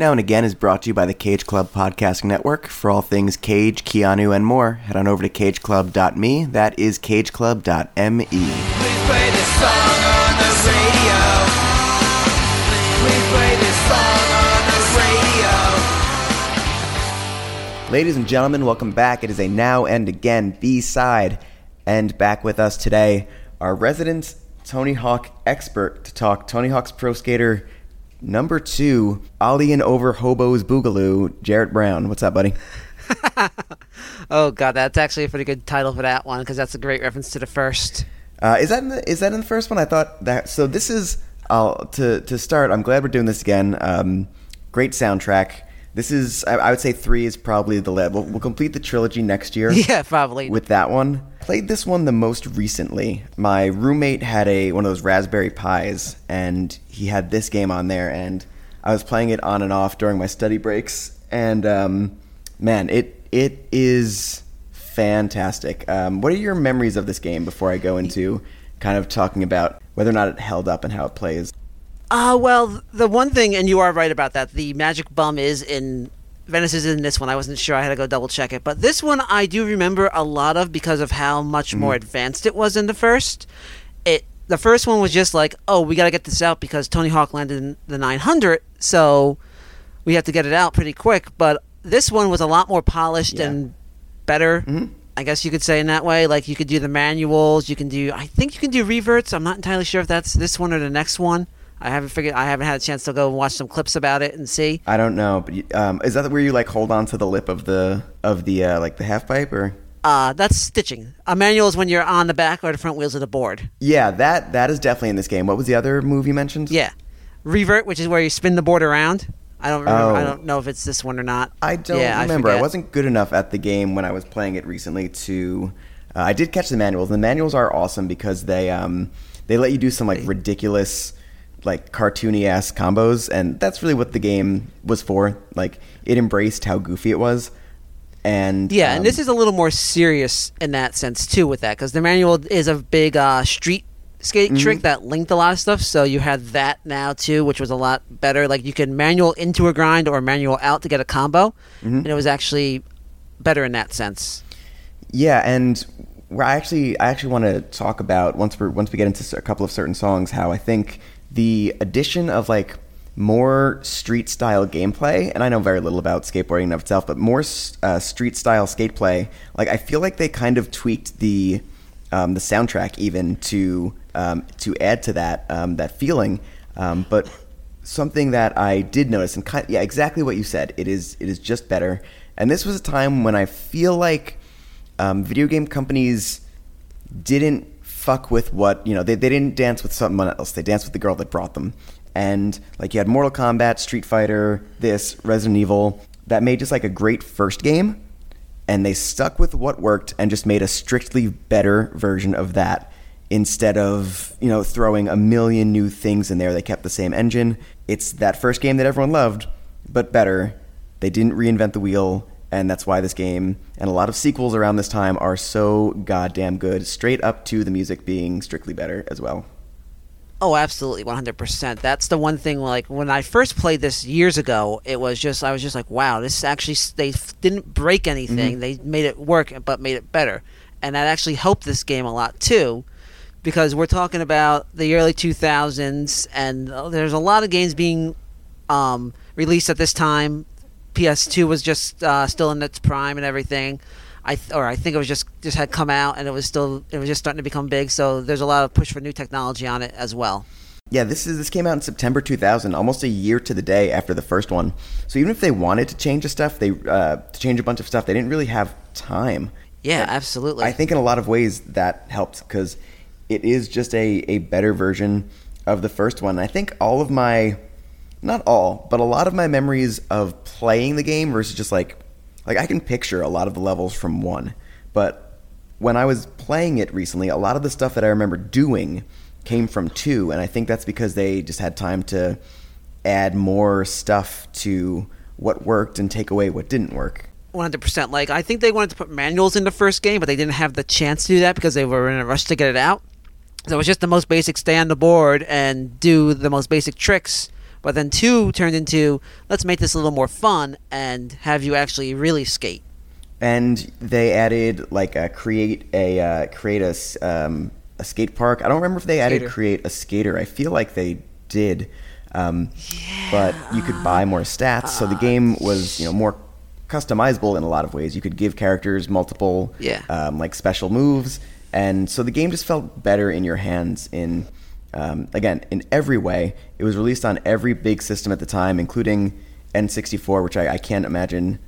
Now and Again is brought to you by the Cage Club Podcasting Network. For all things Cage, Keanu, and more, head on over to cageclub.me. That is cageclub.me. Please play this song on the radio. Please play this song on the radio. Ladies and gentlemen, welcome back. It is a Now and Again B side. And back with us today, our resident Tony Hawk expert to talk Tony Hawk's Pro Skater number two, Ollieing Over Hobo's Boogaloo, Jarrett Brown. What's up, buddy? Oh god, that's actually a pretty good title for that one because that's a great reference to the first. Uh, is that in the, is that in the first one? I thought that. So this is uh, to to start. I'm glad we're doing this again. Um, great soundtrack. This is I, I would say three is probably the level. We'll complete the trilogy next year. Yeah, probably. with that one. Played this one the most recently. My roommate had a one of those Raspberry Pis, and he had this game on there, and I was playing it on and off during my study breaks. And um, man, it it is fantastic. Um, what are your memories of this game before I go into kind of talking about whether or not it held up and how it plays? Uh, well, the one thing, and you are right about that, the magic bum is in. Venice is in this one. I wasn't sure. I had to go double check it. But this one I do remember a lot of because of how much more mm. advanced it was in the first. It the first one was just like, oh, we got to get this out because Tony Hawk landed in the 900, so we have to get it out pretty quick. But this one was a lot more polished Yeah. and better. Mm-hmm. I guess you could say in that way. Like you could do the manuals. You can do. I think you can do reverts. I'm not entirely sure if that's this one or the next one. I haven't figured. I haven't had a chance to go and watch some clips about it and see. I don't know, but um, is that where you like hold on to the lip of the of the uh, like the half pipe or? Uh, that's stitching. A manual is when you're on the back or the front wheels of the board. Yeah, that that is definitely in this game. What was the other move you mentioned? Yeah, revert, which is where you spin the board around. I don't remember. I Oh. don't know if it's this one or not. I don't yeah, remember. I, forget. wasn't good enough at the game when I was playing it recently to. Uh, I did catch the manuals. The manuals are awesome because they um, they let you do some like ridiculous, like cartoony ass combos, and that's really what the game was for. Like it embraced how goofy it was, and Yeah, um, and this is a little more serious in that sense too, with that because the manual is a big uh, street skate Mm-hmm. trick that linked a lot of stuff. So you had that now too, which was a lot better. Like you can manual into a grind or manual out to get a combo, Mm-hmm. and it was actually better in that sense. Yeah, and where I actually I actually want to talk about once we once we get into a couple of certain songs how I think the addition of like more street style gameplay and I know very little about skateboarding in of itself but more uh, street style skate play like I feel like they kind of tweaked the um, the soundtrack even to um, to add to that um, that feeling. Um, but something that I did notice and kind yeah exactly what you said it is it is just better. And this was a time when I feel like um, video game companies didn't fuck with what you know they, they didn't dance with someone else. They danced with the girl that brought them. And like you had mortal kombat street fighter this resident evil that made just like a great first game. And they stuck with what worked and just made a strictly better version of that instead of you know throwing a million new things in there they kept the same engine. It's that first game that everyone loved but better. They didn't reinvent the wheel and that's why this game and a lot of sequels around this time are so goddamn good straight up to the music being strictly better as well Oh, absolutely, one hundred percent. That's the one thing. Like when I first played this years ago, it was just I was just like, wow, this actually they f- didn't break anything. They made it work, but made it better, and that actually helped this game a lot too, because we're talking about the early two thousands, and uh, there's a lot of games being um, released at this time. PS2 was just uh, still in its prime and everything. I th- or I think it was just just had come out and it was still it was just starting to become big. So there's a lot of push for new technology on it as well. Yeah, this is this came out in September 2000, almost a year to the day after the first one. So even if they wanted to change the stuff, they uh, to change a bunch of stuff, they didn't really have time. Yeah, absolutely. I think in a lot of ways that helped because it is just a, a better version of the first one. I think all of my, not all, but a lot of my memories of playing the game versus just like, like I can picture a lot of the levels from one, but when I was playing it recently, a lot of the stuff that I remember doing came from two, and I think that's because they just had time to add more stuff to what worked and take away what didn't work. One hundred percent. Like I think they wanted to put manuals in the first game, but they didn't have the chance to do that because they were in a rush to get it out. So it was just the most basic stay on the board and do the most basic tricks But then two turned into let's make this a little more fun and have you actually really skate. and they added like a create a uh, create a um, a skate park. I don't remember if they added create a skater. I feel like they did, um, but you could buy more stats. so the game was you know more customizable in a lot of ways. You could give characters multiple Yeah. um, like special moves, and so the game just felt better in your hands. In um, again, in every way, it was released on every big system at the time, including N64, which I, I can't imagine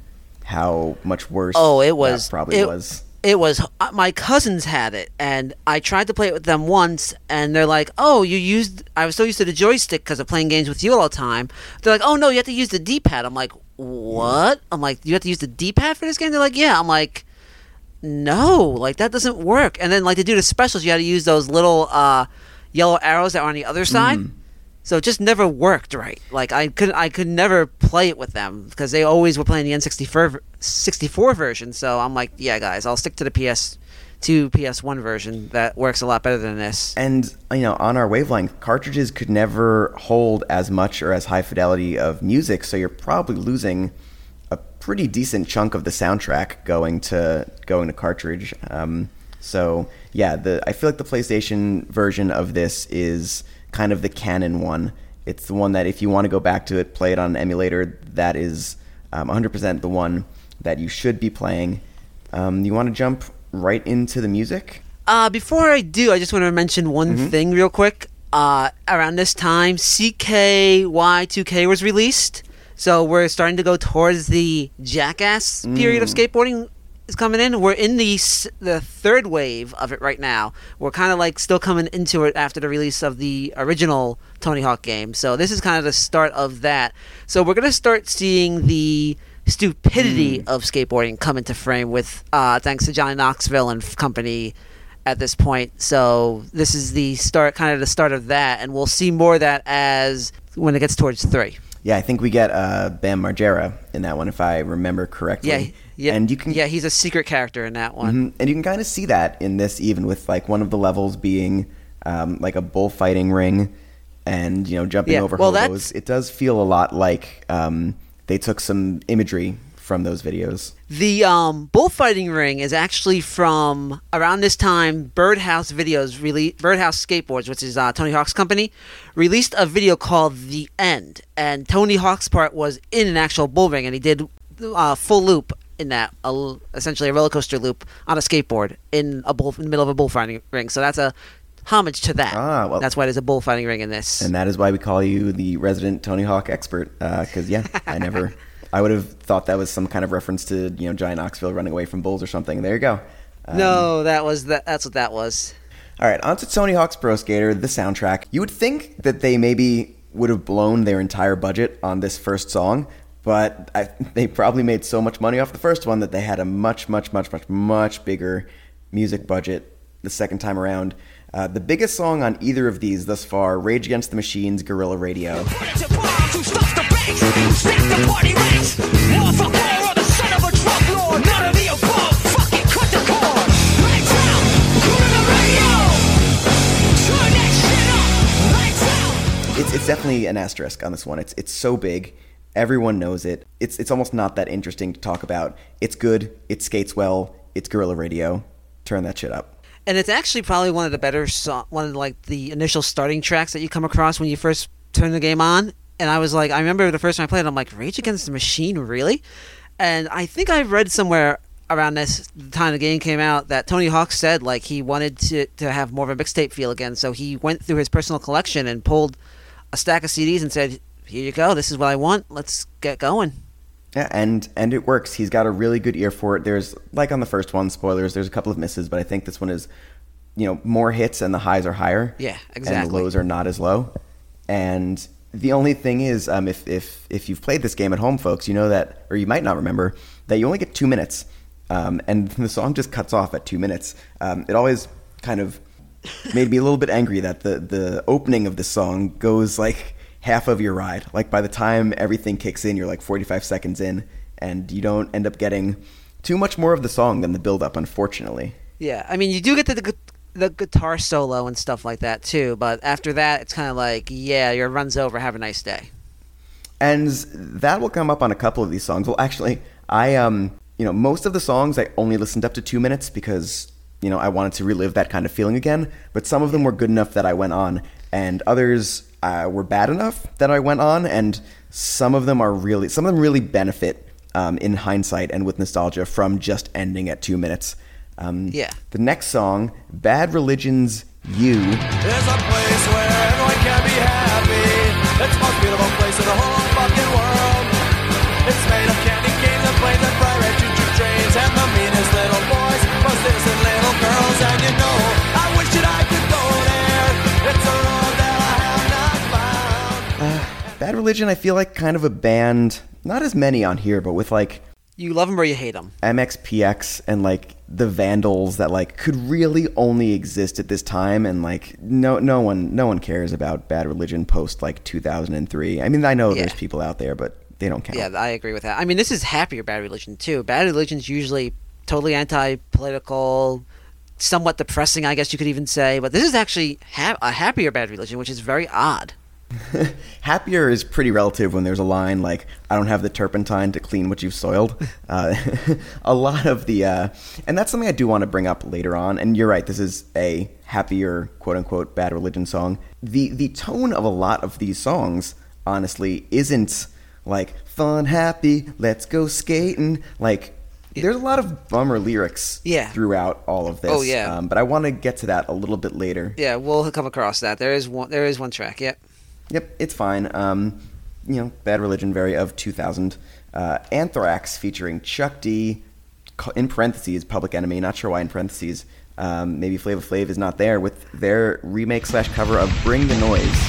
how much worse. Oh, it was probably it, was. It was uh, my cousins had it, and I tried to play it with them once, and they're like, "Oh, you used." I was so used to the joystick because of playing games with you all the time. They're like, "Oh no, you have to use the D-pad." I'm like, "What?" I'm like, "You have to use the D-pad for this game?" They're like, "Yeah." I'm like, "No, like that doesn't work." And then like to do the specials, you had to use those little uh, yellow arrows that are on the other side. So it just never worked right. Like I could I could never play it with them because they always were playing the N64 64 version. So I'm like, yeah, guys, I'll stick to the PS2 PS1 version. That works a lot better than this. And you know, on our wavelength, cartridges could never hold as much or as high fidelity of music, so you're probably losing a pretty decent chunk of the soundtrack going to going to cartridge. Um, so yeah, the I feel like the PlayStation version of this is kind of the canon one. It's the one that if you want to go back to it, play it on an emulator. That is um, 100% the one that you should be playing. Um, you want to jump right into the music? Uh, before I do, I just want to mention one thing real quick. Uh, around this time, CKY2K was released, so we're starting to go towards the Jackass period of skateboarding is coming in. We're in the the third wave of it right now. We're kind of like still coming into it after the release of the original Tony Hawk game. So this is kind of the start of that. So we're gonna start seeing the stupidity of skateboarding come into frame with uh, thanks to Johnny Knoxville and company at this point. So this is the start, kind of the start of that, and we'll see more of that as when it gets towards three. Yeah, I think we get uh, Bam Margera in that one, if I remember correctly. Yeah, yeah, and you can yeah, he's a secret character in that one. Mhm. and you can kind of see that in this, even with like one of the levels being um, like a bullfighting ring, and you know jumping Yeah, over well, hobos. that's- It does feel a lot like um, they took some imagery from those videos. The um, bullfighting ring is actually from around this time. Birdhouse Videos, rele- Birdhouse Skateboards, which is uh, Tony Hawk's company, released a video called "The End," and Tony Hawk's part was in an actual bull ring, and he did uh, full loop in that, a essentially a roller coaster loop on a skateboard in a bull in the middle of a bullfighting ring. So that's a homage to that. Ah, well- that's why there's a bullfighting ring in this. And that is why we call you the resident Tony Hawk expert. Because yeah, I never, I would have thought that was some kind of reference to you know Giant Knoxville running away from bulls or something. There you go. Um, no, that was that. That's what that was. All right, on to Tony Hawk's Pro Skater, the soundtrack. You would think that they maybe would have blown their entire budget on this first song, but I, they probably made so much money off the first one that they had a much, much, much, much, much bigger music budget the second time around. Uh, the biggest song on either of these thus far, Rage Against the Machine's Guerrilla Radio. It's, it's definitely an asterisk on this one. It's it's so big, everyone knows it. It's it's almost not that interesting to talk about. It's good. It skates well. It's Guerrilla Radio. Turn that shit up. and it's actually probably one of the better so- one of like the initial starting tracks that you come across when you first turn the game on and i was like i remember the first time i played it i'm like rage against the machine really and i think i read somewhere around this time the game came out that tony hawk said like he wanted to, to have more of a mixtape feel again so he went through his personal collection and pulled a stack of cds and said here you go this is what i want let's get going Yeah, and and it works. He's got a really good ear for it. There's like on the first one, spoilers. There's a couple of misses, but I think this one is, you know, more hits and the highs are higher. Yeah, exactly. And the lows are not as low. And the only thing is, um, if if if you've played this game at home, folks, you know that, or you might not remember that you only get two minutes, um, and the song just cuts off at two minutes. Um, it always kind of made me a little bit angry that the the opening of the song goes like half of your ride. Like by the time everything kicks in, you're like 45 seconds in, and you don't end up getting too much more of the song than the build up, unfortunately. Yeah, I mean, you do get the, the the guitar solo and stuff like that too, but after that, it's kind of like, yeah, your run's over. Have a nice day. and that will come up on a couple of these songs. Well, actually, I um, you know, most of the songs I only listened up to two minutes because you know I wanted to relive that kind of feeling again. But some of them were good enough that I went on, and others uh, were bad enough that I went on. And some of them are really, some of them really benefit um, in hindsight and with nostalgia from just ending at two minutes. Um, Yeah. The next song, "Bad Religion's You." There's a place where everyone can be happy. It's the most beautiful place in the whole fucking world. It's made of candy Religion, I feel like kind of a band, not as many on here, but with like You love them or you hate them. MXPX and like the Vandals that like could really only exist at this time, and like no no one no one cares about Bad Religion post like 2003. I mean, I know Yeah. there's people out there, but they don't count. Yeah, I agree with that. I mean, this is happier Bad Religion too. Bad Religion's usually totally anti-political, somewhat depressing, I guess you could even say. But this is actually ha- a happier Bad Religion, which is very odd. Happier is pretty relative when there's a line like "I don't have the turpentine to clean what you've soiled." Uh, a lot of the, uh, and that's something I do want to bring up later on. And you're right, this is a happier "quote unquote" Bad Religion song. The the tone of a lot of these songs, honestly, isn't like fun, happy, let's go skating. Like there's a lot of bummer lyrics Yeah. throughout all of this. Oh, yeah. um, but I want to get to that a little bit later. Yeah, we'll come across that. There is one. There is one track. Yep. Yep, it's fine. Um, you know, Bad Religion, very of 2000. Uh, Anthrax featuring Chuck D, in parentheses, Public Enemy. Not sure why in parentheses. Um, maybe Flavor Flav is not there with their remake slash cover of Bring the Noise.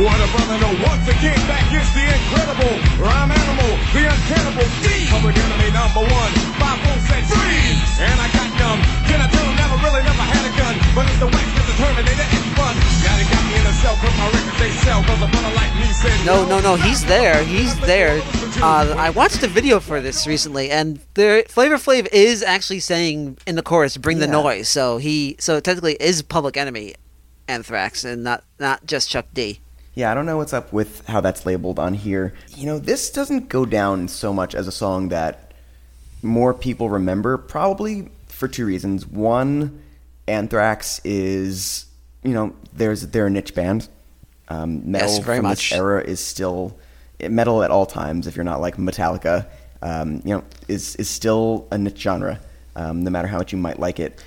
What a brother, no. Once again, back is the incredible rhyme animal, the D. Public enemy number one. Five four said freeze, and I got numb. Can I tell him never really never but it's the wax that's the Terminator. It's fun. Now they got me in a cell 'cause my records they sell. 'cause a brother like me said No, no, no. He's there. He's there. Uh, I watched a video for this recently, and there, Flavor Flav is actually saying in the chorus, "Bring the Yeah. noise." So he, so technically is Public Enemy, Anthrax, and not not just Chuck D. Yeah, I don't know what's up with how that's labeled on here. You know, this doesn't go down so much as a song that more people remember, probably for two reasons. One, Anthrax is, you know, there's they're a niche band. Um, metal Yes, from much. this era is still metal at all times. If you're not like Metallica, um, you know, is is still a niche genre, um, no matter how much you might like it.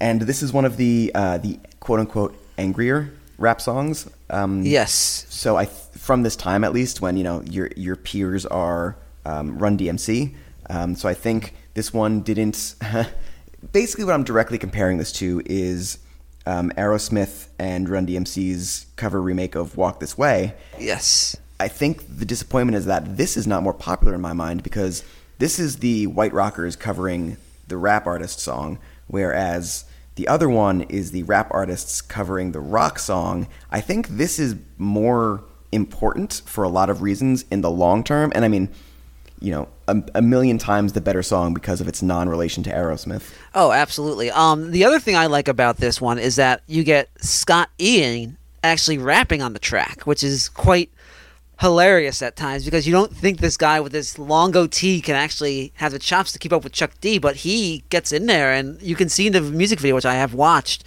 And this is one of the uh, the quote unquote angrier rap songs. Um, Yes. so I, from this time at least, when you know your your peers are um, Run DMC, um, so I think this one didn't. basically, what I'm directly comparing this to is um, Aerosmith and Run DMC's cover remake of Walk This Way. Yes. I think the disappointment is that this is not more popular in my mind because this is the White Rockers covering the rap artist song, whereas the other one is the rap artists covering the rock song. I think this is more important for a lot of reasons in the long term, and I mean, you know, a, a million times the better song because of its non-relation to Aerosmith. Oh, absolutely. Um, the other thing I like about this one is that you get Scott Ian actually rapping on the track, which is quite hilarious at times because you don't think this guy with this long goatee can actually have the chops to keep up with Chuck D, but he gets in there, and you can see in the music video, which I have watched,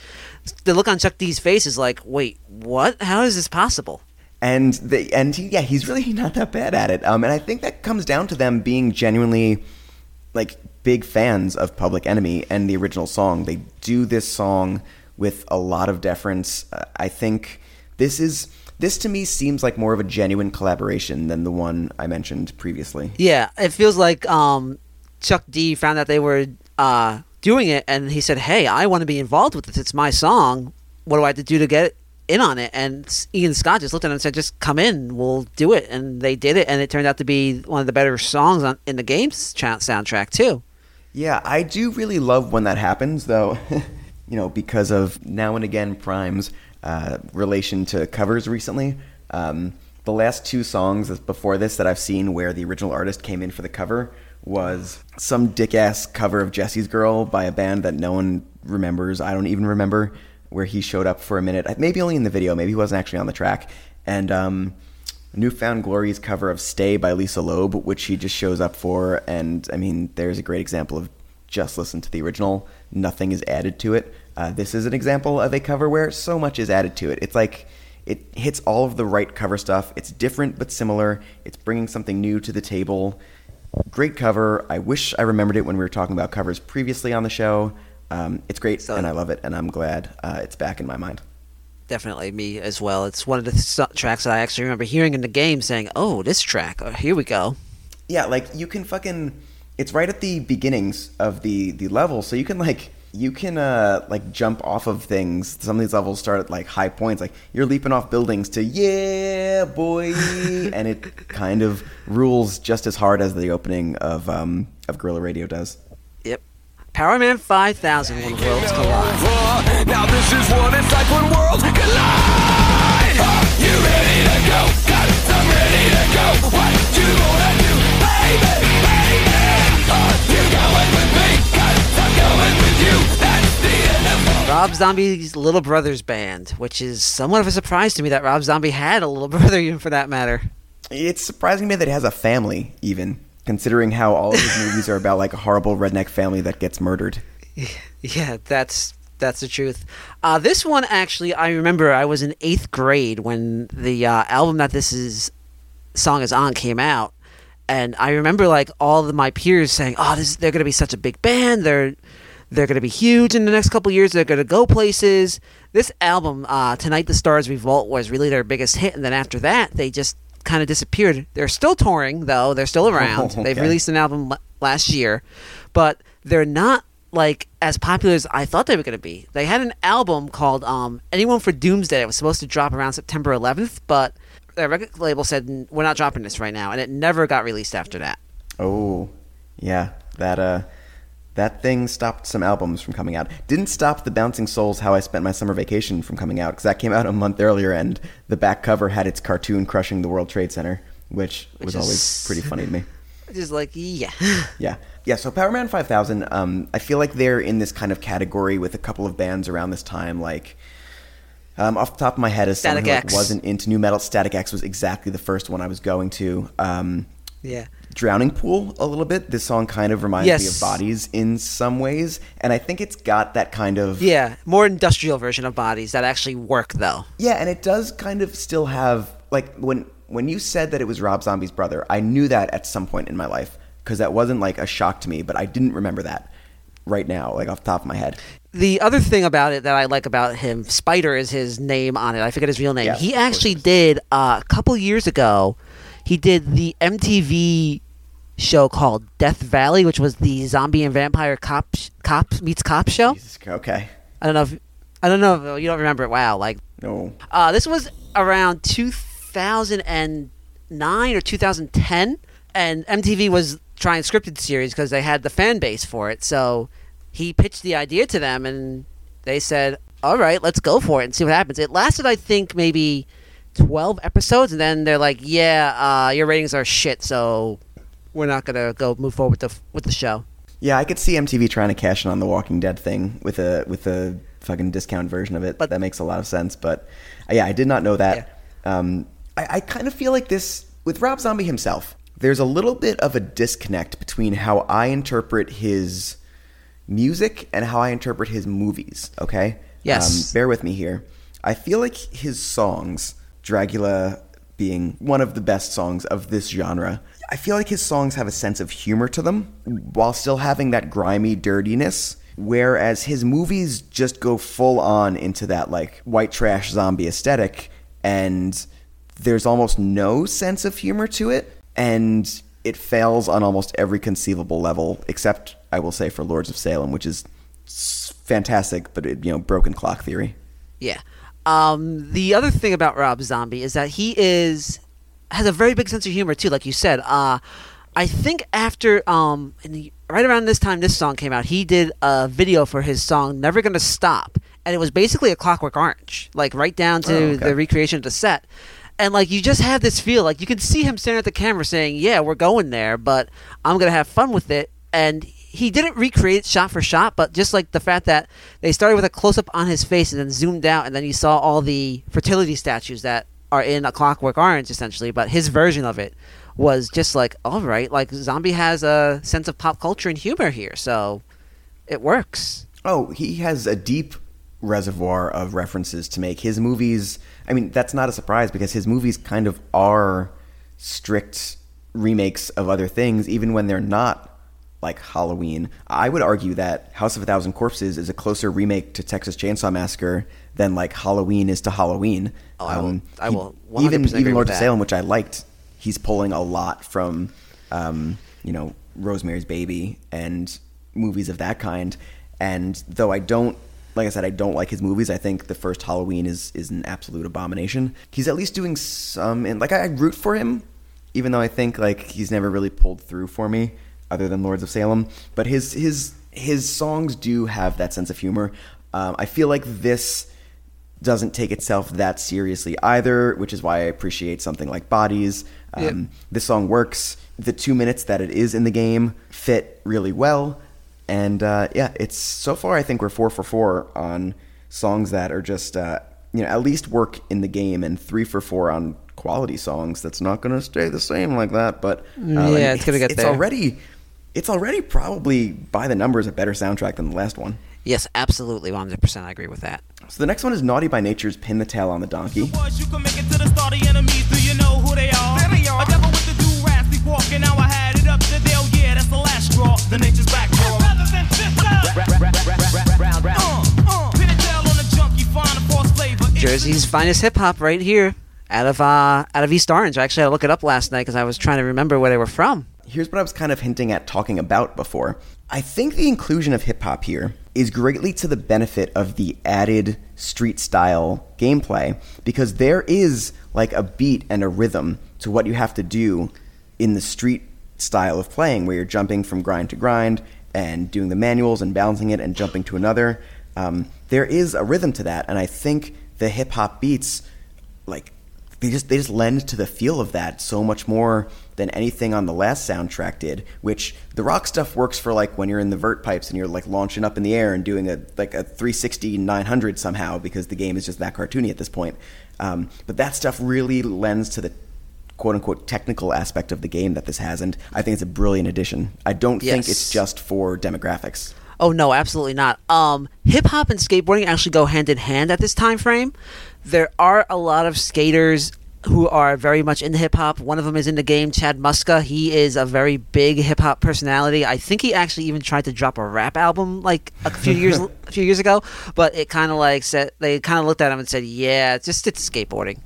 the look on Chuck D's face is like, "Wait, what? How is this possible?" And the and he, yeah, he's really not that bad at it. Um, and I think that comes down to them being genuinely like big fans of Public Enemy and the original song. They do this song with a lot of deference. Uh, I think this is this to me seems like more of a genuine collaboration than the one I mentioned previously. Yeah, it feels like um, Chuck D found out they were uh, doing it, and he said, "Hey, I want to be involved with this. It's my song. What do I have to do to get in on it?" And Ian Scott just looked at him and said, "Just come in. We'll do it." And they did it, and it turned out to be one of the better songs on in the game's soundtrack too. Yeah, I do really love when that happens, though. you know, because of now and again Prime's uh, relation to covers recently. Um, the last two songs before this that I've seen where the original artist came in for the cover was some dick ass cover of Jesse's Girl by a band that no one remembers. I don't even remember. Where he showed up for a minute, maybe only in the video, maybe he wasn't actually on the track. And um, New Found Glory's cover of "Stay" by Lisa Loeb, which he just shows up for, and I mean, there's a great example of just listen to the original. Nothing is added to it. Uh, this is an example of a cover where so much is added to it. It's like it hits all of the right cover stuff. It's different but similar. It's bringing something new to the table. Great cover. I wish I remembered it when we were talking about covers previously on the show. Um, it's great, So- and I love it, and I'm glad uh, it's back in my mind. Definitely me as well. It's one of the th- tracks that I actually remember hearing in the game, saying, "Oh, this track. Oh, here we go." Yeah, like you can fucking. It's right at the beginnings of the the level, so you can like you can uh like jump off of things. Some of these levels start at like high points, like you're leaping off buildings to yeah boy, and it kind of rules just as hard as the opening of um of Guerrilla Radio does. Yep. Powerman 5000 when worlds collide. Now this is what it's like when worlds collide. Uh, You ready to go? Got it, I'm ready to go. What you gonna do, baby, baby? You going with me? Got I'm going with you. That's the end of Rob Zombie's Little Brothers Band, which is somewhat of a surprise to me that Rob Zombie had a little brother, even for that matter. It's surprising to me that he has a family, even considering how all of his movies are about like a horrible redneck family that gets murdered. Yeah, that's that's the truth. Uh, this one actually, I remember I was in eighth grade when the uh, album that this is song is on came out, and I remember like all of my peers saying, "Oh, this they're gonna be such a big band. They're they're gonna be huge in the next couple years. They're gonna go places." This album, uh, "Tonight the Stars Revolt," was really their biggest hit, and then after that, they just kind of disappeared. They're still touring though. They're still around. They've released an album l- last year, but they're not like as popular as I thought they were going to be. They had an album called um, "Anyone for Doomsday." It was supposed to drop around September 11th, but their record label said we're not dropping this right now, and it never got released after that. Oh, yeah, that uh, that thing stopped some albums from coming out. Didn't stop the Bouncing Souls "How I Spent My Summer Vacation" from coming out because that came out a month earlier, and the back cover had its cartoon crushing the World Trade Center, which, Which was is- always pretty funny to me. Just like yeah, Yeah, yeah. So Powerman Five Thousand, um, I feel like they're in this kind of category with a couple of bands around this time, like. Um, off the top of my head, as someone Static who like, X. wasn't into nu metal, Static X was exactly the first one I was going to. Um, yeah. Drowning Pool a little bit. This song kind of reminds me of Bodies in some ways, and I think it's got that kind of Yeah, more industrial version of bodies that actually work though. yeah, and it does kind of still have like when when you said that it was Rob Zombie's brother, I knew that at some point in my life because that wasn't like a shock to me, but I didn't remember that right now, like off the top of my head. The other thing about it that I like about him, Spider is his name on it. I forget his real name. Yeah, he actually did uh, a couple years ago. He did the MTV show called Death Valley, which was the zombie and vampire cop cop meets cop show. Jesus, okay, I don't know if I don't know if you don't remember it. Wow, like no, uh, this was around 2009 or 2010, and MTV was trying scripted series because they had the fan base for it. So he pitched the idea to them, and they said, "All right, let's go for it and see what happens." It lasted, I think, maybe 12 episodes, and then they're like, "Yeah, uh, your ratings are shit, so we're not gonna go move forward with the with the show." yeah, I could see MTV trying to cash in on the Walking Dead thing with a with a fucking discount version of it. But- that makes a lot of sense. But uh, yeah, I did not know that. Um, I, I kind of feel like this with Rob Zombie himself. There's a little bit of a disconnect between how I interpret his music and how I interpret his movies. Okay. Yes. Um, bear with me here. I feel like his songs, Dracula being one of the best songs of this genre, I feel like his songs have a sense of humor to them while still having that grimy dirtiness. Whereas his movies just go full on into that like white trash zombie aesthetic, and there's almost no sense of humor to it, and it fails on almost every conceivable level, except I will say for Lords of Salem, which is fantastic, but it, you know, broken clock theory. Yeah. Um, the other thing about Rob Zombie is that he is has a very big sense of humor too, like you said. Uh, I think after um, in the, right around this time this song came out, he did a video for his song "Never Gonna Stop," and it was basically a Clockwork Orange, like right down to Oh, okay. the recreation of the set. And like you just have this feel, like you can see him staring at the camera saying, "Yeah, we're going there, but I'm gonna have fun with it." And he didn't recreate shot for shot, but just like the fact that they started with a close up on his face and then zoomed out, and then you saw all the fertility statues that are in a Clockwork Orange, essentially. But his version of it was just like, all right, like Zombie has a sense of pop culture and humor here, so it works. Oh, he has a deep reservoir of references to make. His movies, I mean, that's not a surprise because his movies kind of are strict remakes of other things, even when they're not like Halloween. I would argue that House of a Thousand Corpses is a closer remake to Texas Chainsaw Massacre than like Halloween is to Halloween. Oh, I will- I will 100% even even Lord of. Salem, which I liked, he's pulling a lot from, um, you know, Rosemary's Baby and movies of that kind. And though I don't, like I said, I don't like his movies. I think the first Halloween is is an absolute abomination. He's at least doing some, and like I root for him, even though I think like he's never really pulled through for me, other than Lords of Salem. But his his his songs do have that sense of humor. Um, I feel like this doesn't take itself that seriously either, which is why I appreciate something like Bodies. Um, Yep. This song works. The two minutes that it is in the game fit really well. And uh, yeah, it's so far I think we're four for four on songs that are just uh, you know at least work in the game, and three for four on quality songs. That's not going to stay the same like that, but uh, Yeah, like, it's gonna get It's there. already it's already probably by the numbers a better soundtrack than the last one. Yes, absolutely, 100%. I agree with that. So the next one is Naughty by Nature's "Pin the Tail on the Donkey." Was you can make it to the start of enemies. Do you know who they are? There they are. A devil with the do rats be walking. Now I had it up to Dale. Yeah, that's the last straw. The nature's back door. Brothers and sisters. Pin a tail on the junkie. Find a false flavor. It's Jersey's finest hip hop right here out of uh, out of East Orange. I actually had to look it up last night because I was trying to remember where they were from. Here's what I was kind of hinting at talking about before. I think the inclusion of hip hop here is greatly to the benefit of the added street style gameplay because there is like a beat and a rhythm to what you have to do in the street style of playing where you're jumping from grind to grind and doing the manuals and balancing it and jumping to another. Um, there is a rhythm to that, and I think the hip hop beats like they just they just lend to the feel of that so much more than anything on the last soundtrack did. Which the rock stuff works for like when you're in the vert pipes and you're like launching up in the air and doing a like a 360 900 somehow because the game is just that cartoony at this point. Um, but that stuff really lends to the quote unquote technical aspect of the game that this has, and I think it's a brilliant addition. I don't think it's just for demographics. Oh no, absolutely not. Um, hip hop and skateboarding actually go hand in hand at this time frame. There are a lot of skaters who are very much into hip hop. One of them is in the game, Chad Muska. He is a very big hip hop personality. I think he actually even tried to drop a rap album like a few years a few years ago, but it kind of like said they kind of looked at him and said, "Yeah, it's just it's skateboarding."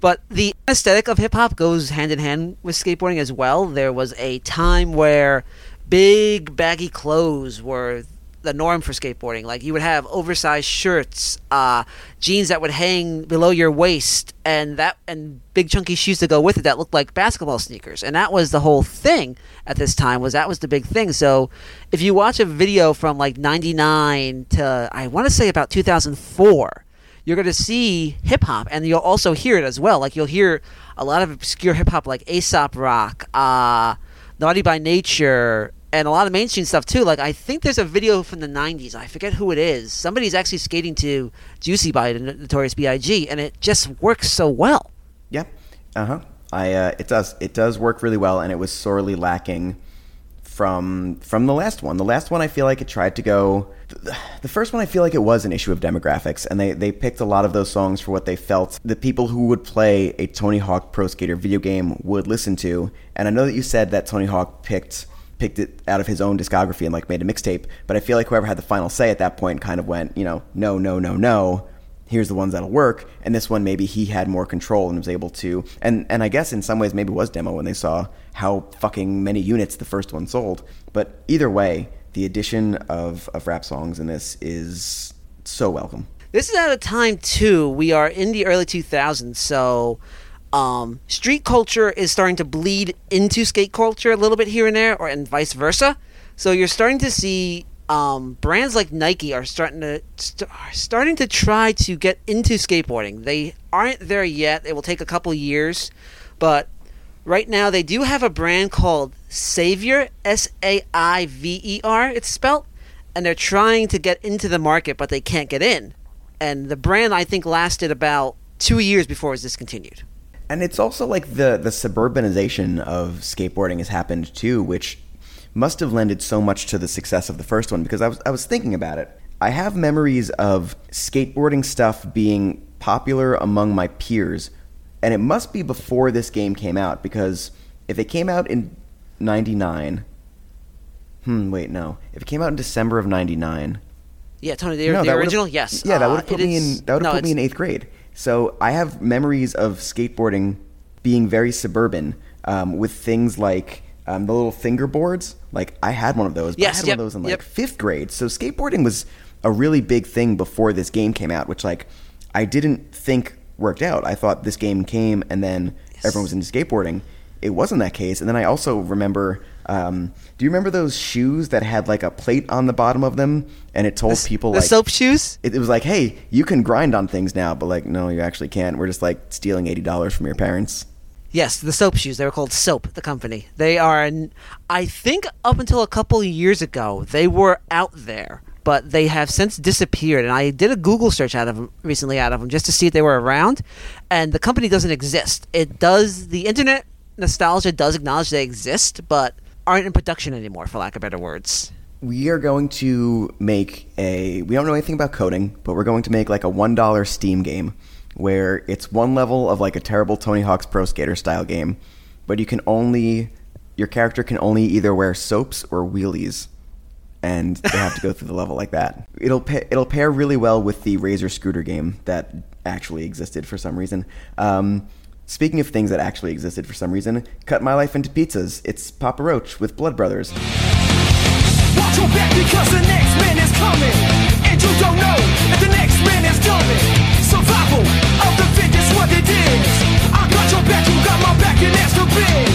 But the aesthetic of hip hop goes hand in hand with skateboarding as well. There was a time where big baggy clothes were the norm for skateboarding. Like you would have oversized shirts, uh, jeans that would hang below your waist, and that and big chunky shoes to go with it that looked like basketball sneakers. And that was the whole thing at this time. Was that was the big thing. So if you watch a video from like '99 to I want to say about 2004 you're going to see hip hop, and you'll also hear it as well. Like you'll hear a lot of obscure hip hop, like Aesop Rock, uh, Naughty by Nature, and a lot of mainstream stuff too. Like I think there's a video from the '90s. I forget who it is. Somebody's actually skating to Juicy by the Notorious B.I.G. and it just works so well. Yeah, uh huh. I uh, it does it does work really well, and it was sorely lacking from from the last one. The last one, I feel like it tried to go. The first one, I feel like it was an issue of demographics, and they they picked a lot of those songs for what they felt the people who would play a Tony Hawk Pro Skater video game would listen to. And I know that you said that Tony Hawk picked picked it out of his own discography and like made a mixtape, but I feel like whoever had the final say at that point kind of went, you know, no, no, no, no. Here's the ones that'll work. And this one maybe he had more control and was able to. And and i guess in some ways maybe was demo when they saw how fucking many units the first one sold. But either way the addition of of rap songs in this is so welcome. This is at a time too. We are in the early 2000s, so um, street culture is starting to bleed into skate culture a little bit here and there, or and vice versa. So you're starting to see um, brands like Nike are starting to st- are starting to try to get into skateboarding. They aren't there yet. It will take a couple years, but Right now, they do have a brand called Savier, S A I V E R, it's spelt, and they're trying to get into the market, but they can't get in. And the brand, I think, lasted about two years before it was discontinued. And it's also like the the suburbanization of skateboarding has happened too, which must have lended so much to the success of the first one because I was I was thinking about it. I have memories of skateboarding stuff being popular among my peers, and it must be before this game came out because if it came out in 99 Hmm, wait, no. If it came out in December of 99, Yeah, Tony, the, no, the original, yes. Yeah, that Uh, would have put me is- in. That would have no, put me in eighth grade. So I have memories of skateboarding being very suburban, um, with things like um, the little fingerboards. Like I had one of those. But I had yep, one of those in like yep. fifth grade. So skateboarding was a really big thing before this game came out, which like I didn't think worked out. I thought this game came and then everyone was into skateboarding. It wasn't that case. And then I also remember. Um, do you remember those shoes that had like a plate on the bottom of them, and it told The, people the like soap shoes? it, it was like, hey, you can grind on things now, but like, no, you actually can't. We're just like stealing eighty dollars from your parents. Yes, the soap shoes. They were called Soap, the company. They are, I think, up until a couple of years ago, they were out there, but they have since disappeared. And I did a Google search out of them recently, out of them, just to see if they were around. And the company doesn't exist. It does. The internet nostalgia does acknowledge they exist, but aren't in production anymore, for lack of better words. We are going to make a. We don't know anything about coding, but we're going to make like a one dollar Steam game where it's one level of like a terrible Tony Hawk's Pro Skater style game, but you can only your character can only either wear soaps or wheelies, and they have to go through the level like that. It'll pa- it'll pair really well with the Razor Scooter game that actually existed for some reason. Um, speaking of things that actually existed for some reason, cut my life into pizzas. It's Papa Roach with Blood Brothers. Watch your back because the next man is coming. And you don't know if the next man is coming. Survival of the fittest, what it is. I got your back, you got my back, and that's the biz.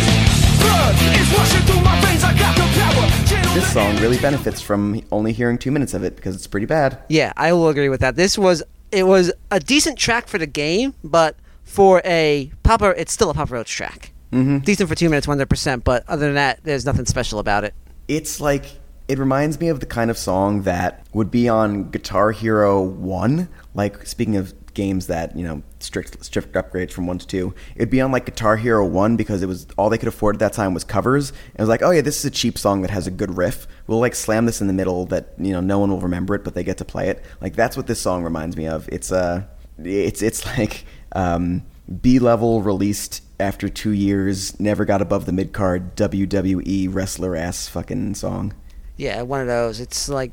Blood is rushing through my veins, I got the power. This song really benefits from only hearing two minutes of it because it's pretty bad. Yeah, I will agree with that. This was it was a decent track for the game, but for a Papa, it's still a Papa Roach track. Mm-hmm. Decent for two minutes, one hundred percent. But other than that, there's nothing special about it. It's like it reminds me of the kind of song that would be on Guitar Hero One. Like speaking of games that you know strict strict upgrades from one to two, it'd be on like Guitar Hero One because it was all they could afford at that time was covers. And it was like, oh yeah, this is a cheap song that has a good riff. We'll like slam this in the middle that you know no one will remember it, but they get to play it. Like that's what this song reminds me of. It's uh, it's it's like um, B level released after two years, never got above the mid card WWE wrestler ass fucking song. Yeah, one of those. It's like,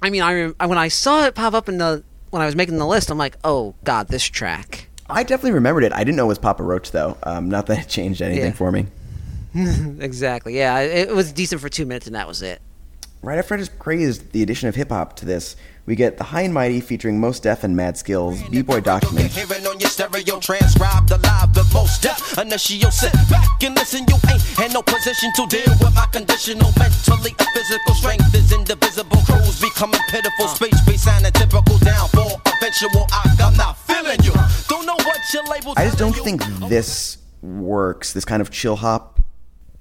I mean, I, rem- when I saw it pop up in the when I was making the list, I'm like, oh god, this track. I definitely remembered it. I didn't know it was Papa Roach though. Um, not that it changed anything Yeah. for me. exactly. Yeah, it, it was decent for two minutes, and that was it. Right after I just praised the addition of hip hop to this, we get the High and Mighty featuring Mos Def and Mad Skillz, B Boy Document. Hearing on your stereo, transcribed alive, the Mos Def. Initial sit back and listen, you ain't in no position to deal with my conditional mentally and physical strength is indivisible. Crews becoming pitiful, space space and a typical downfall. Eventual, I, I'm not feeling you. Don't know what your label. I just don't think this works. This kind of chill hop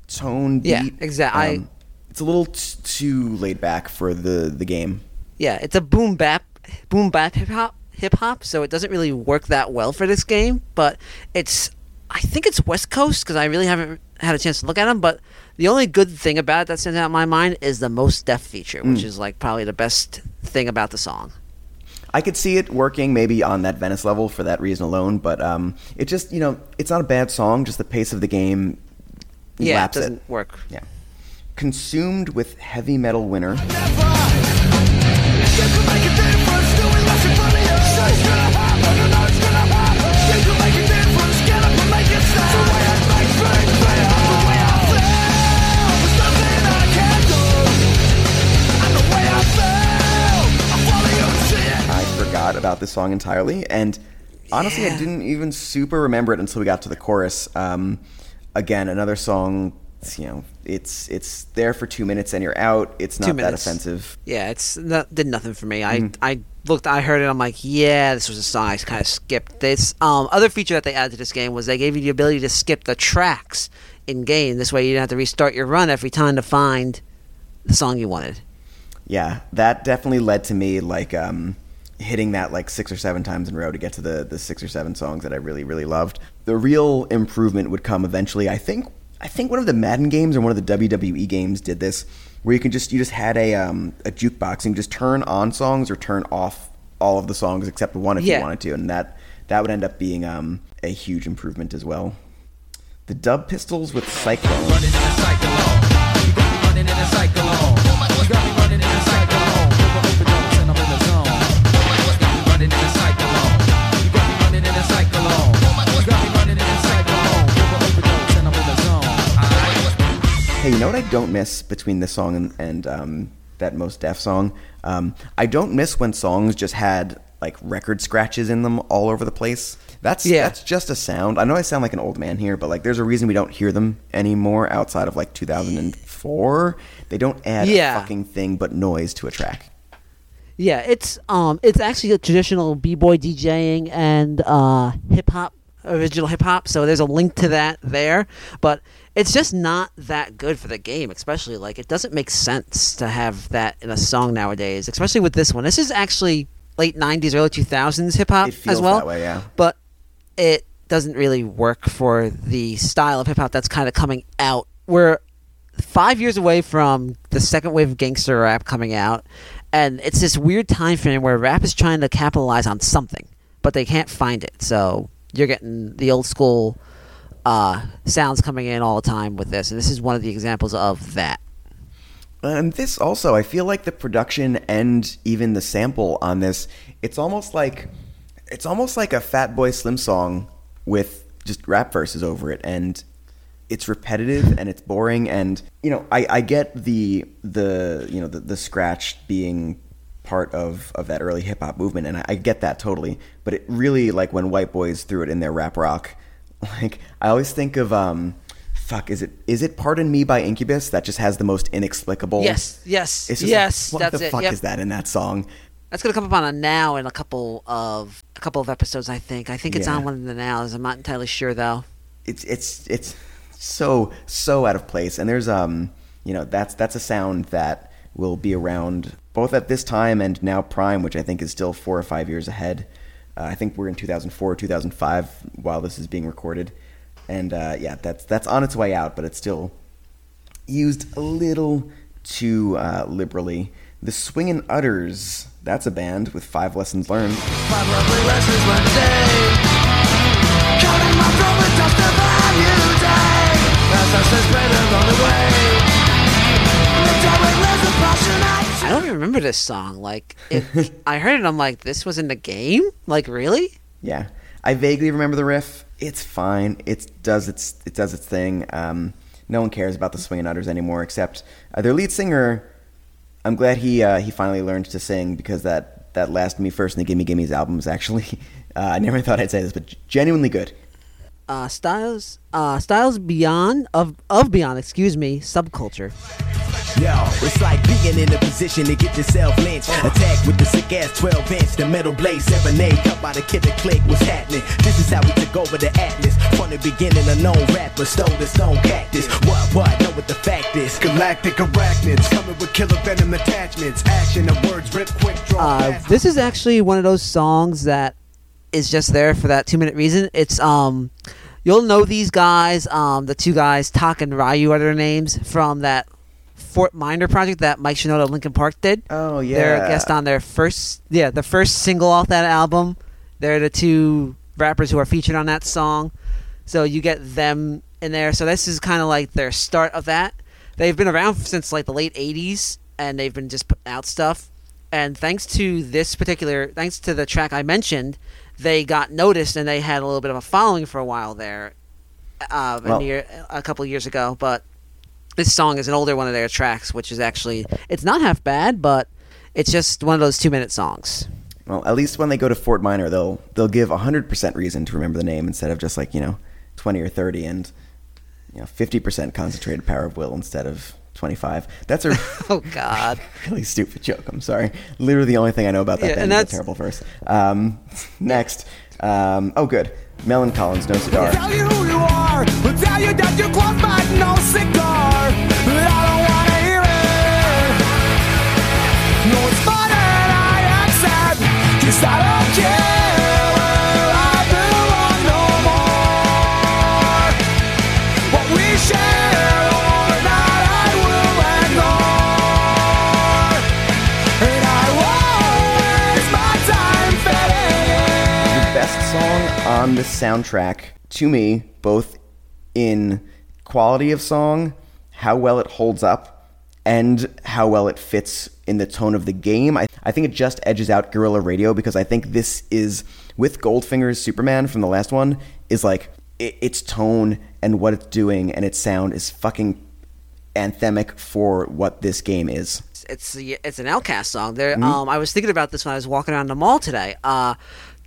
tone beat. Yeah, exact- I- um, it's a little t- too laid back for the the game. Yeah, it's a boom bap, boom bap hip hop, hip hop. So it doesn't really work that well for this game. But it's, I think it's West Coast because I really haven't had a chance to look at them. But the only good thing about it that stands out in my mind is the Mos Def feature, which is like probably the best thing about the song. I could see it working maybe on that Venice level for that reason alone, but um, it just you know it's not a bad song. Just the pace of the game Yeah, it laps doesn't it. work. Yeah. Consumed with heavy metal winner. About this song entirely, and honestly, I didn't even super remember it until we got to the chorus. Um, again, another song. it's, You know, it's it's there for two minutes and you're out. It's not that offensive. Yeah, it's not, did nothing for me. I I looked, I heard it. I'm like, yeah, this was a song I kind of skipped. This um, other feature that they added to this game was they gave you the ability to skip the tracks in game. This way, you didn't have to restart your run every time to find the song you wanted. Yeah, that definitely led to me like um, hitting that like six or seven times in a row to get to the the six or seven songs that I really really loved. The real improvement would come eventually. I think I think one of the Madden games or one of the WWE games did this, where you can just you just had a um, a jukebox and you just turn on songs or turn off all of the songs except one if Yeah. you wanted to, and that that would end up being um, a huge improvement as well. The Dub Pistols with Cyclone. You know what I don't miss between this song and, and um, that Mos Def song? Um, I don't miss when songs just had like record scratches in them all over the place. That's Yeah. that's just a sound. I know I sound like an old man here, but like there's a reason we don't hear them anymore outside of like 2004. They don't add Yeah. a fucking thing but noise to a track. Yeah, it's um, it's actually a traditional b-boy DJing and uh, hip hop, original hip hop. So there's a link to that there, but it's just not that good for the game. Especially like it doesn't make sense to have that in a song nowadays. Especially with this one. This is actually late '90s, early 2000s hip hop as well. way, yeah. But it doesn't really work for the style of hip hop that's kind of coming out. We're five years away from the second wave of gangster rap coming out, and it's this weird time frame where rap is trying to capitalize on something, but they can't find it. So you're getting the old school uh, sounds coming in all the time with this, and this is one of the examples of that. And this also, I feel like the production and even the sample on this, it's almost like it's almost like a Fatboy Slim song with just rap verses over it, and it's repetitive and it's boring. And you know, I, I get the the you know the, the scratch being part of of that early hip hop movement, and I, I get that totally. But it really like when white boys threw it in their rap rock, like I always think of um. Fuck, is it is it Pardon Me by Incubus that just has the most inexplicable Yes, yes, yes. like, what that's the it. fuck yep. is that in that song? That's gonna come up on a now in a couple of a couple of episodes. I think. I think it's Yeah. on one of the nows. I'm not entirely sure though. It's it's it's so so out of place. And there's um you know that's that's a sound that will be around both at this time and now Prime, which I think is still four or five years ahead. Uh, I think we're in 2004 or 2005 while this is being recorded, and uh, yeah, that's that's on its way out, but it's still used a little too uh, liberally. The Swingin' Utters, that's a band with five lessons learned. Five lovely lessons learned today. My throat with dust of a new day. As I say, spread the way. I don't even remember this song. Like, it, I heard it. I'm like, this was in the game. Like, really? Yeah, I vaguely remember the riff. It's fine. It does its it does its thing. Um, no one cares about the Swingin' Utters anymore, except uh, their lead singer. I'm glad he uh, he finally learned to sing because that that last Me First and the Gimme Gimme's album is actually. Uh, I never thought I'd say this, but genuinely good. Uh, Styles, uh, Styles Beyond of of Beyond, excuse me, subculture. Yo, it's like being in a position to get yourself lynched. Attack with the sick ass 12 inch, the metal blade 7 8 cut by the killer click. What's happening? This is how we took over the Atlas. From the beginning, a known rapper stole the stone cactus. What, what? Know what the fact is? Galactic arachnids coming with killer venom attachments. Action, the words rip quick, draw Uh, this is actually one of those songs that is just there for that two minute reason. It's um, you'll know these guys. Um, the two guys, Tak and Ryu, are their names from that Fort Minor project that Mike Shinoda of Linkin Park did. Oh yeah, They're a guest on their first, yeah, the first single off that album. They're the two rappers who are featured on that song. So you get them in there. So this is kind of like their start of that. They've been around since like the late '80s, and they've been just putting out stuff. And thanks to this particular, thanks to the track I mentioned, they got noticed and they had a little bit of a following for a while there, uh, a Well- year, a couple of years ago. But this song is an older one of their tracks, which is actually it's not half bad, but it's just one of those two minute songs. Well, at least when they go to Fort Minor, they'll they'll give hundred percent reason to remember the name instead of just like you know twenty or thirty and you know fifty percent concentrated power of will instead of 25. That's a Oh God. really stupid joke. I'm sorry. Literally the only thing I know about that Yeah, band and is a terrible verse. Um, next. Um, oh, good. Millencolin, No Cigar. On this soundtrack to me, both in quality of song, how well it holds up, and how well it fits in the tone of the game. I, I think it just edges out Guerrilla Radio because I think this is, with Goldfinger's Superman from the last one, is like it, its tone and what it's doing and its sound is fucking anthemic for what this game is. it's it's an Outcast song. There, um, I was thinking about this when I was walking around the mall today. Uh,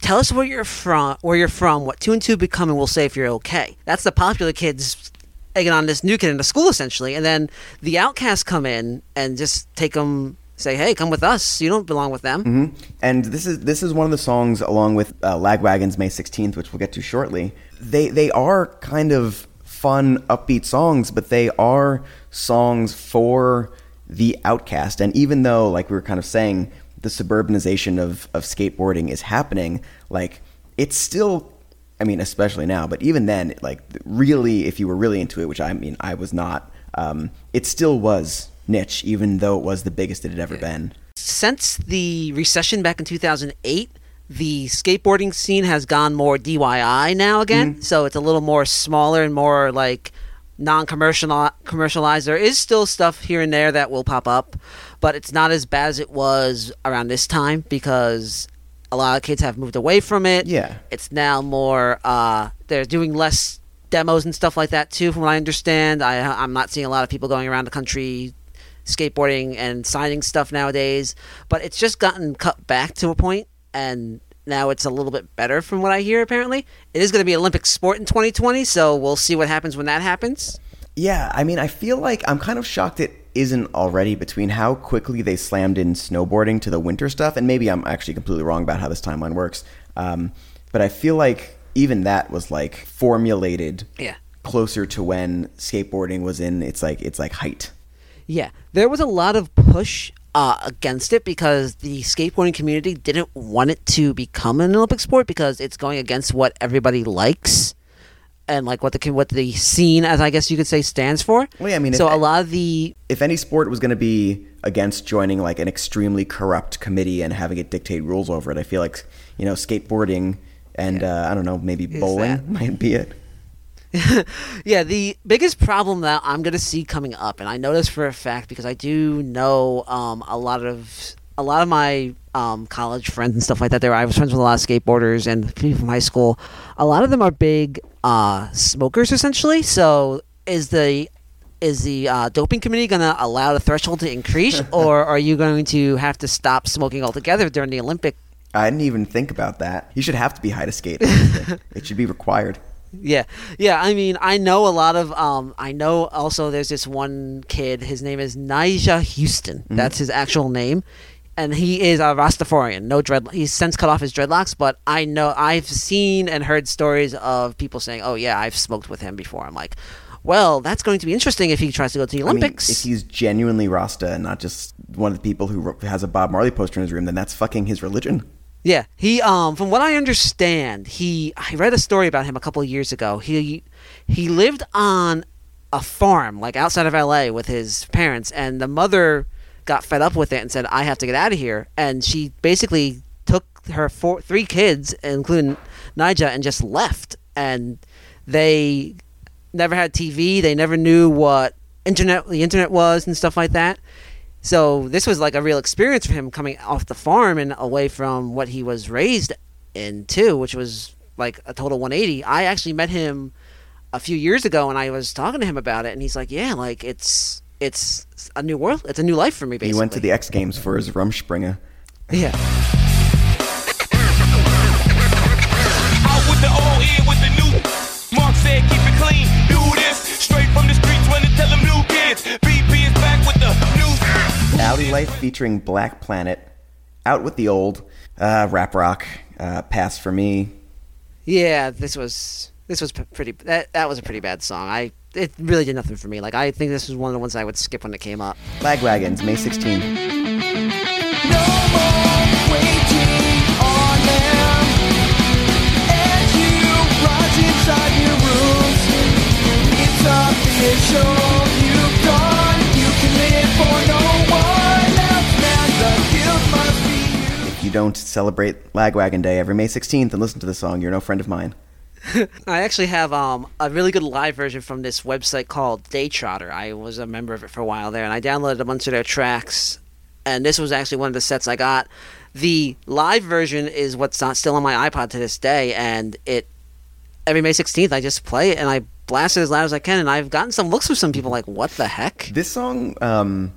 tell us where you're from. Where you're from. What two and two become, we'll say if you're okay. That's the popular kids egging on this new kid into school essentially, and then the Outcasts come in and just take them. Say, hey, come with us. You don't belong with them. And this is this is one of the songs, along with uh, Lagwagon's May Sixteenth, which we'll get to shortly. They they are kind of fun, upbeat songs, but they are songs for the outcast. And even though, like we were kind of saying, the suburbanization of of skateboarding is happening, like it's still. I mean, especially now, but even then, like really, if you were really into it, which I mean, I was not. Um, it still was niche, even though it was the biggest it had ever been. Since the recession back in 2008, the skateboarding scene has gone more DIY now again. So it's a little more smaller and more like non-commercial commercialized. There is still stuff here and there that will pop up, but it's not as bad as it was around this time because a lot of kids have moved away from it. Yeah. It's now more uh they're doing less demos and stuff like that too from what I understand. I I'm not seeing a lot of people going around the country skateboarding and signing stuff nowadays, but it's just gotten cut back to a point and now it's a little bit better from what I hear apparently. It is going to be Olympic sport in 2020, so we'll see what happens when that happens. Yeah, I mean, I feel like I'm kind of shocked it isn't already between how quickly they slammed in snowboarding to the winter stuff, and maybe I'm actually completely wrong about how this timeline works. Um, but I feel like even that was like formulated Yeah. closer to when skateboarding was in its like its like height. Yeah, there was a lot of push uh, against it because the skateboarding community didn't want it to become an Olympic sport because it's going against what everybody likes and like what the what the scene, as I guess you could say, stands for. Well, yeah, I mean, so if- a lot of the If any sport was going to be against joining like an extremely corrupt committee and having it dictate rules over it, I feel like you know skateboarding and uh, I don't know maybe bowling might be it. yeah, the biggest problem that I'm gonna see coming up, and I know this for a fact because I do know um, a lot of a lot of my um, college friends and stuff like that. There, I was friends with a lot of skateboarders and people from high school. A lot of them are big uh, smokers, essentially. So, is the is the uh, doping committee going to allow the threshold to increase, or are you going to have to stop smoking altogether during the Olympic? I didn't even think about that. You should have to be high to skate. it should be required. Yeah, yeah. I mean, I know a lot of. Um, I know also there's this one kid. His name is Nyjah Huston. That's his actual name, and he is a Rastafarian. No dread. He's since cut off his dreadlocks, but I know I've seen and heard stories of people saying, "Oh yeah, I've smoked with him before." I'm like, well, that's going to be interesting if he tries to go to the I mean, Olympics. if he's genuinely Rasta and not just one of the people who has a Bob Marley poster in his room, then that's fucking his religion. Yeah, he um from what I understand, he I read a story about him a couple years ago. He he lived on a farm like outside of LA with his parents and the mother got fed up with it and said I have to get out of here and she basically took her four three kids including Nyjah and just left and they never had TV, they never knew what internet the internet was and stuff like that. So this was like a real experience for him coming off the farm and away from what he was raised in too, which was like a total 180. I actually met him a few years ago and I was talking to him about it and he's like, "Yeah, like it's it's a new world. It's a new life for me basically." He went to the X Games for his Rumspringa. Yeah. Life featuring Black Planet, Out with the Old, uh, rap rock, uh, pass for me. Yeah, this was this was pretty. That that was a pretty bad song. I it really did nothing for me. Like I think this was one of the ones I would skip when it came up. Lagwagons, May 16. No you. Don't celebrate Lagwagon Day every May 16th and listen to the song, you're no friend of mine. I actually have um, a really good live version from this website called Daytrotter. I was a member of it for a while there, and I downloaded a bunch of their tracks. And this was actually one of the sets I got. The live version is what's not still on my iPod to this day, and it every May 16th I just play it and I blast it as loud as I can. And I've gotten some looks from some people like, "What the heck?" This song, um,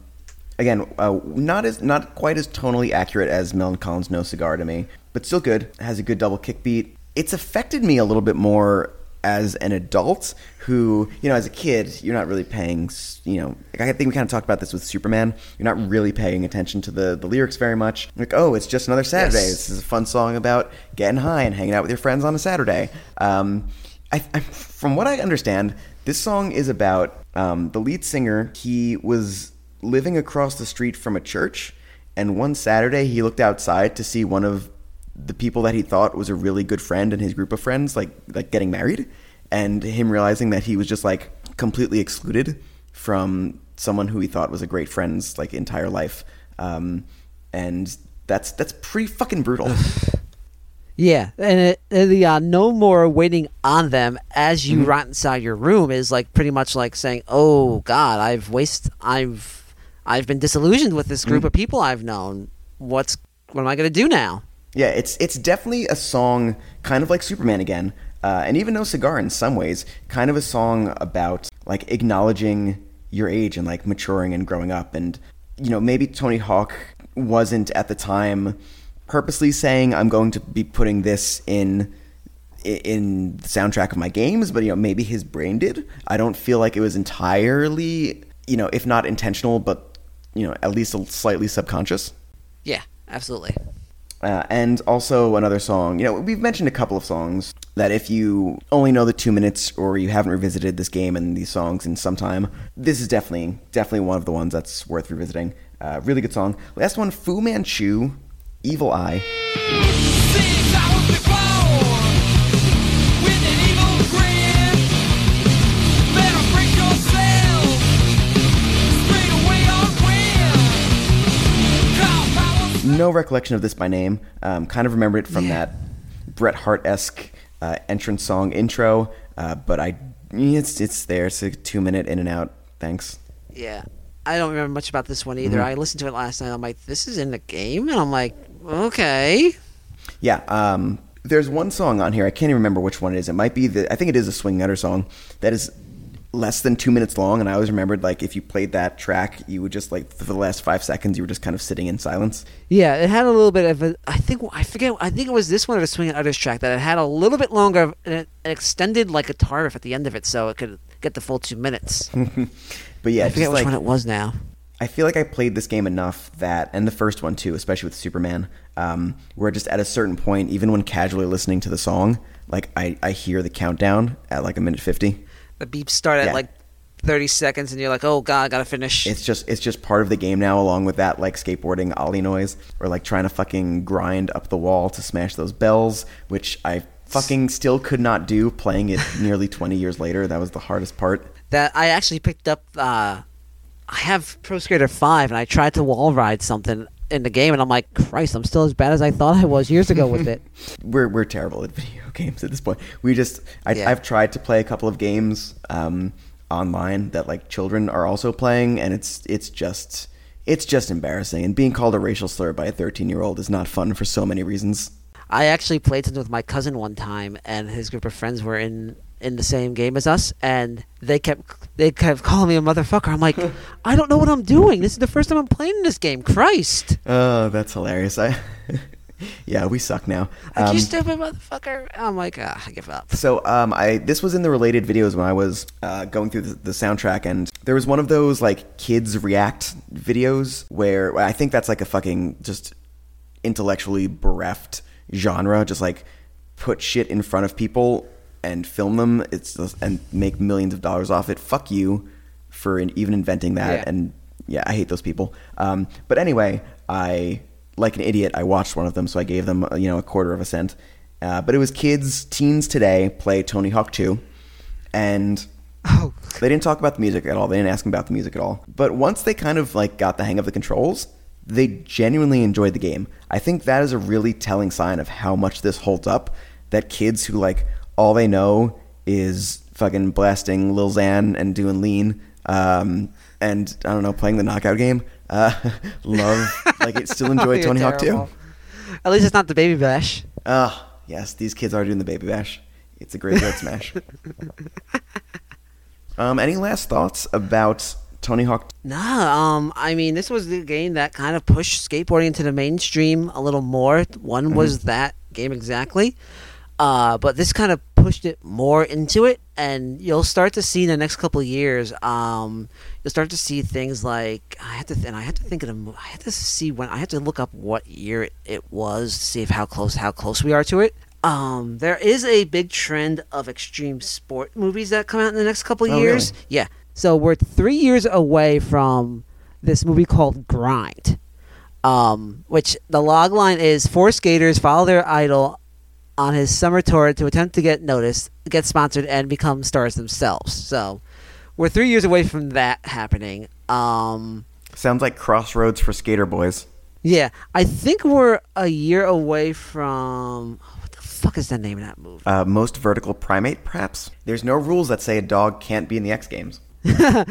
again, uh, not as not quite as tonally accurate as Millencolin's "No Cigar" to me, but still good. Has a good double kick beat. It's affected me a little bit more as an adult who, you know, as a kid, you're not really paying, you know, like I think we kind of talked about this with Superman. You're not really paying attention to the, the lyrics very much. Like, oh, it's just another Saturday. Yes. This is a fun song about getting high and hanging out with your friends on a Saturday. Um, I, I, from what I understand, this song is about um, the lead singer. He was living across the street from a church, and one Saturday he looked outside to see one of the people that he thought was a really good friend and his group of friends, like like getting married, and him realizing that he was just like completely excluded from someone who he thought was a great friend's like entire life, um, and that's that's pretty fucking brutal. Yeah, and it, and the uh, no more waiting on them as you rot inside your room is like pretty much like saying, "Oh God, I've wasted, I've, I've been disillusioned with this group of people I've known. What's, what am I gonna do now?" Yeah, it's it's definitely a song kind of like Superman again, uh, and even No Cigar in some ways, kind of a song about like acknowledging your age and like maturing and growing up, and you know maybe Tony Hawk wasn't at the time purposely saying I'm going to be putting this in in the soundtrack of my games, but you know maybe his brain did. I don't feel like it was entirely you know if not intentional, but you know at least a slightly subconscious. Yeah, absolutely. Uh, and also another song. You know, we've mentioned a couple of songs that if you only know the two minutes or you haven't revisited this game and these songs in some time, this is definitely definitely one of the ones that's worth revisiting. Uh, really good song. Last one, Fu Manchu, Evil Eye. No recollection of this by name. Um, kind of remember it from that Bret Hart esque uh, entrance song intro, uh, but I it's it's there. It's a two minute in and out. Thanks. Yeah, I don't remember much about this one either. I listened to it last night. I'm like, "This is in the game," and I'm like, "Okay." Yeah, um, there's one song on here. I can't even remember which one it is. It might be the. I think it is a Swingin' Utters song that is less than two minutes long, and I always remembered like if you played that track, you would just like for the last five seconds, you were just kind of sitting in silence. Yeah, it had a little bit of a. I think I forget. I think it was this one or the Swingin' Utters track that it had a little bit longer, of an an extended like guitar riff at the end of it, so it could get the full two minutes. But yeah, I just forget which like one it was now. I feel like I played this game enough that, and the first one too, especially with Superman, um, where just at a certain point, even when casually listening to the song, like I, I hear the countdown at like a minute fifty. The beeps start at Yeah. like thirty seconds, and you're like, "Oh God, i gotta finish." It's just it's just part of the game now, along with that like skateboarding ollie noise, or like trying to fucking grind up the wall to smash those bells, which I fucking still could not do playing it nearly twenty years later. That was the hardest part. that I actually picked up. Uh, I have Pro Skater Five, and I tried to wall ride something in the game, and I'm like, Christ, I'm still as bad as I thought I was years ago with it. We're we're terrible at video games at this point. We just I, Yeah. I've tried to play a couple of games um, online that like children are also playing, and it's it's just it's just embarrassing. And being called a racial slur by a thirteen year old is not fun for so many reasons. I actually played something with my cousin one time, and his group of friends were in in the same game as us, and they kept they kept calling me a motherfucker. I'm like, I don't know what I'm doing. This is the first time I'm playing this game. Christ. Oh, that's hilarious. I yeah, we suck now. Like, Um, you stupid motherfucker. I'm like, ah, I give up. So um, I this was in the related videos when I was uh, going through the, the soundtrack, and there was one of those like kids react videos where I think that's like a fucking just intellectually bereft genre, just like put shit in front of people and film them. It's just, and make millions of dollars off it. Fuck you for in, even inventing that. Yeah. And yeah, I hate those people. Um, but anyway, I like an idiot. I watched one of them, so I gave them uh, you know a quarter of a cent. Uh, but it was kids, teens today play Tony Hawk 2, and Oh, they didn't talk about the music at all. They didn't ask them about the music at all. But once they kind of like got the hang of the controls, they genuinely enjoyed the game. I think that is a really telling sign of how much this holds up. That kids who like all they know is fucking blasting Lil Xan and doing lean, um, and I don't know, playing the knockout game. Uh, love like it still enjoy Tony Hawk terrible. 2. At least it's not the baby bash. Ah, yes, these kids are doing the baby bash. It's a graveyard smash. Um, any last thoughts about Tony Hawk? Nah, um, I mean, this was the game that kind of pushed skateboarding into the mainstream a little more. One was that game exactly, uh, but this kind of pushed it more into it, and you'll start to see in the next couple of years. Um, you'll start to see things like I had to, th- and I had to think of them. I had to see when I had to look up what year it was to see if how close how close we are to it. Um, there is a big trend of extreme sport movies that come out in the next couple of Oh, years. really? Yeah. So we're three years away from this movie called Grind, um, which the log line is four skaters follow their idol on his summer tour to attempt to get noticed, get sponsored, and become stars themselves. So we're three years away from that happening. Um, Sounds like Crossroads for Skater Boys. yeah, I think we're a year away from what the fuck is the name of that movie? Uh, most vertical primate, perhaps. There's no rules that say a dog can't be in the X Games.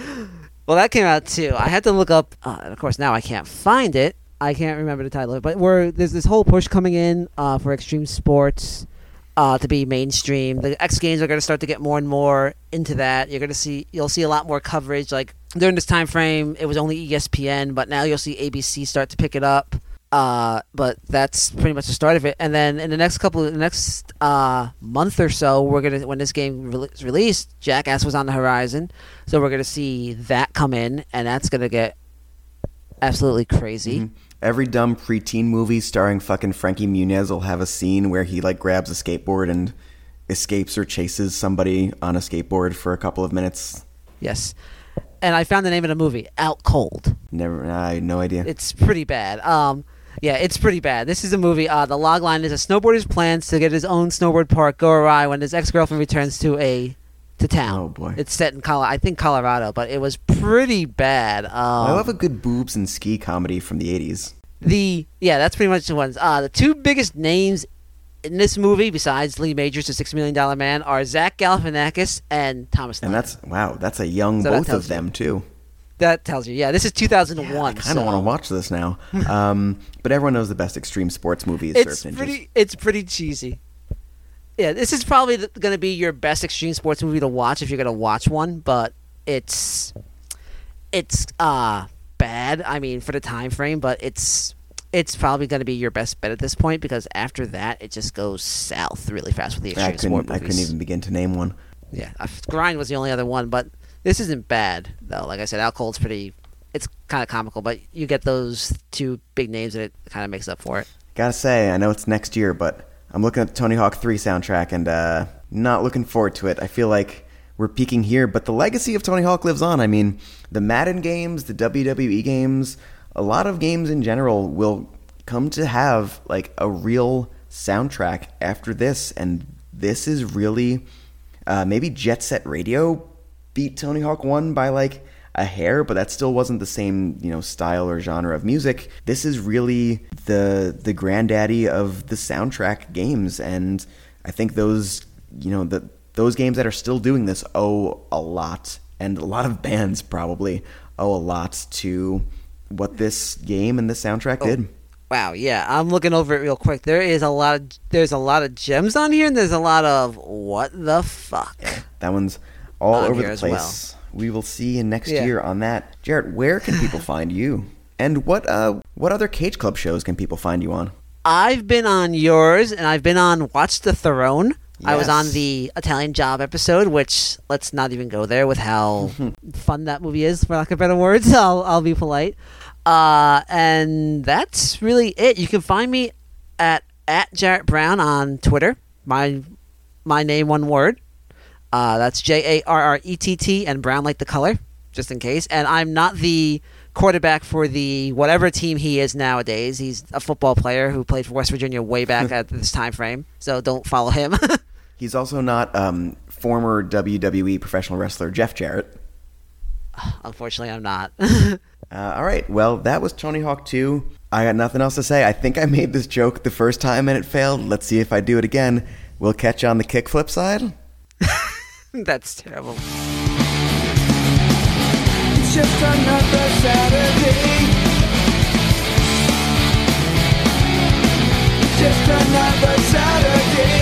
Well, that came out too. I had to look up. Uh, and of course, now I can't find it. I can't remember the title. But we're, there's this whole push coming in uh, for extreme sports uh, to be mainstream. The X Games are going to start to get more and more into that. You're going to see, you'll see a lot more coverage. Like during this time frame, it was only ESPN, but now you'll see ABC start to pick it up. Uh, but that's pretty much the start of it. And then in the next couple, the next uh, month or so, we're gonna when this game re- released, Jackass was on the horizon, so we're gonna see that come in, and that's gonna get absolutely crazy. Mm-hmm. Every dumb preteen movie starring fucking Frankie Muniz will have a scene where he like grabs a skateboard and escapes or chases somebody on a skateboard for a couple of minutes. Yes, and I found the name of the movie, Out Cold. Never, I had no idea. It's pretty bad. Um, yeah, it's pretty bad. This is a movie. Uh, the log line is a snowboarder's plans to get his own snowboard park go awry when his ex girlfriend returns to a to town. Oh, boy. It's set in Colo- I think Colorado, but it was pretty bad. Um, I love a good boobs and ski comedy from the '80s. the yeah, that's pretty much the ones. Uh, the two biggest names in this movie, besides Lee Majors, the Six Million Dollar Man, are Zach Galifianakis and Thomas. And Newman. that's wow, that's a young So both of you. them too. that tells you. Yeah, this is 2001. I kind of so- want to watch this now. Um, but everyone knows the best extreme sports movie is it's Surf Ninjas. pretty it's pretty cheesy yeah this is probably going to be your best extreme sports movie to watch if you're going to watch one but it's it's uh bad i mean for the time frame but it's it's probably going to be your best bet at this point because after that it just goes south really fast with the I extreme sport couldn't, I couldn't even begin to name one. yeah grind was the only other one but this isn't bad though. Like i said alcohol's pretty it's kind of comical but you get those two big names and it kind of makes up for it. Gotta say, I know it's next year, but I'm looking at the Tony Hawk 3 soundtrack and uh, not looking forward to it. I feel like we're peaking here, but the legacy of Tony Hawk lives on. I mean, the Madden games, the WWE games, a lot of games in general will come to have like a real soundtrack after this, and this is really uh, maybe Jet Set Radio beat Tony Hawk 1 by like a hair, but that still wasn't the same, you know, style or genre of music. This is really the the granddaddy of the soundtrack games and I think those, you know, the those games that are still doing this owe a lot and a lot of bands probably owe a lot to what this game and this soundtrack oh, did. Wow, yeah, I'm looking over it real quick. There is a lot of there's a lot of gems on here, and there's a lot of what the fuck. That one's all On over the place. We will see you next Yeah. year on that. Jarrett, where can people find you? And what uh what other Cage Club shows can people find you on? I've been on yours, and I've been on Watch the Throne. I was on the Italian Job episode, which let's not even go there with how fun that movie is. For lack of better words, I'll I'll be polite. Uh, and that's really it. You can find me at at Jarrett Brown on Twitter. My my name, one word. Uh, that's J A R R E T T and Brown like the color, just in case. And I'm not the quarterback for the whatever team he is nowadays. He's a football player who played for West Virginia way back at this time frame. So don't follow him. He's also not um, former WWE professional wrestler Jeff Jarrett. Unfortunately, I'm not. Uh, all right. Well, that was Tony Hawk 2. I got nothing else to say. I think I made this joke the first time and it failed. Let's see if I do it again. We'll catch you on the kickflip side. That's terrible. It's just another Saturday. Just another Saturday.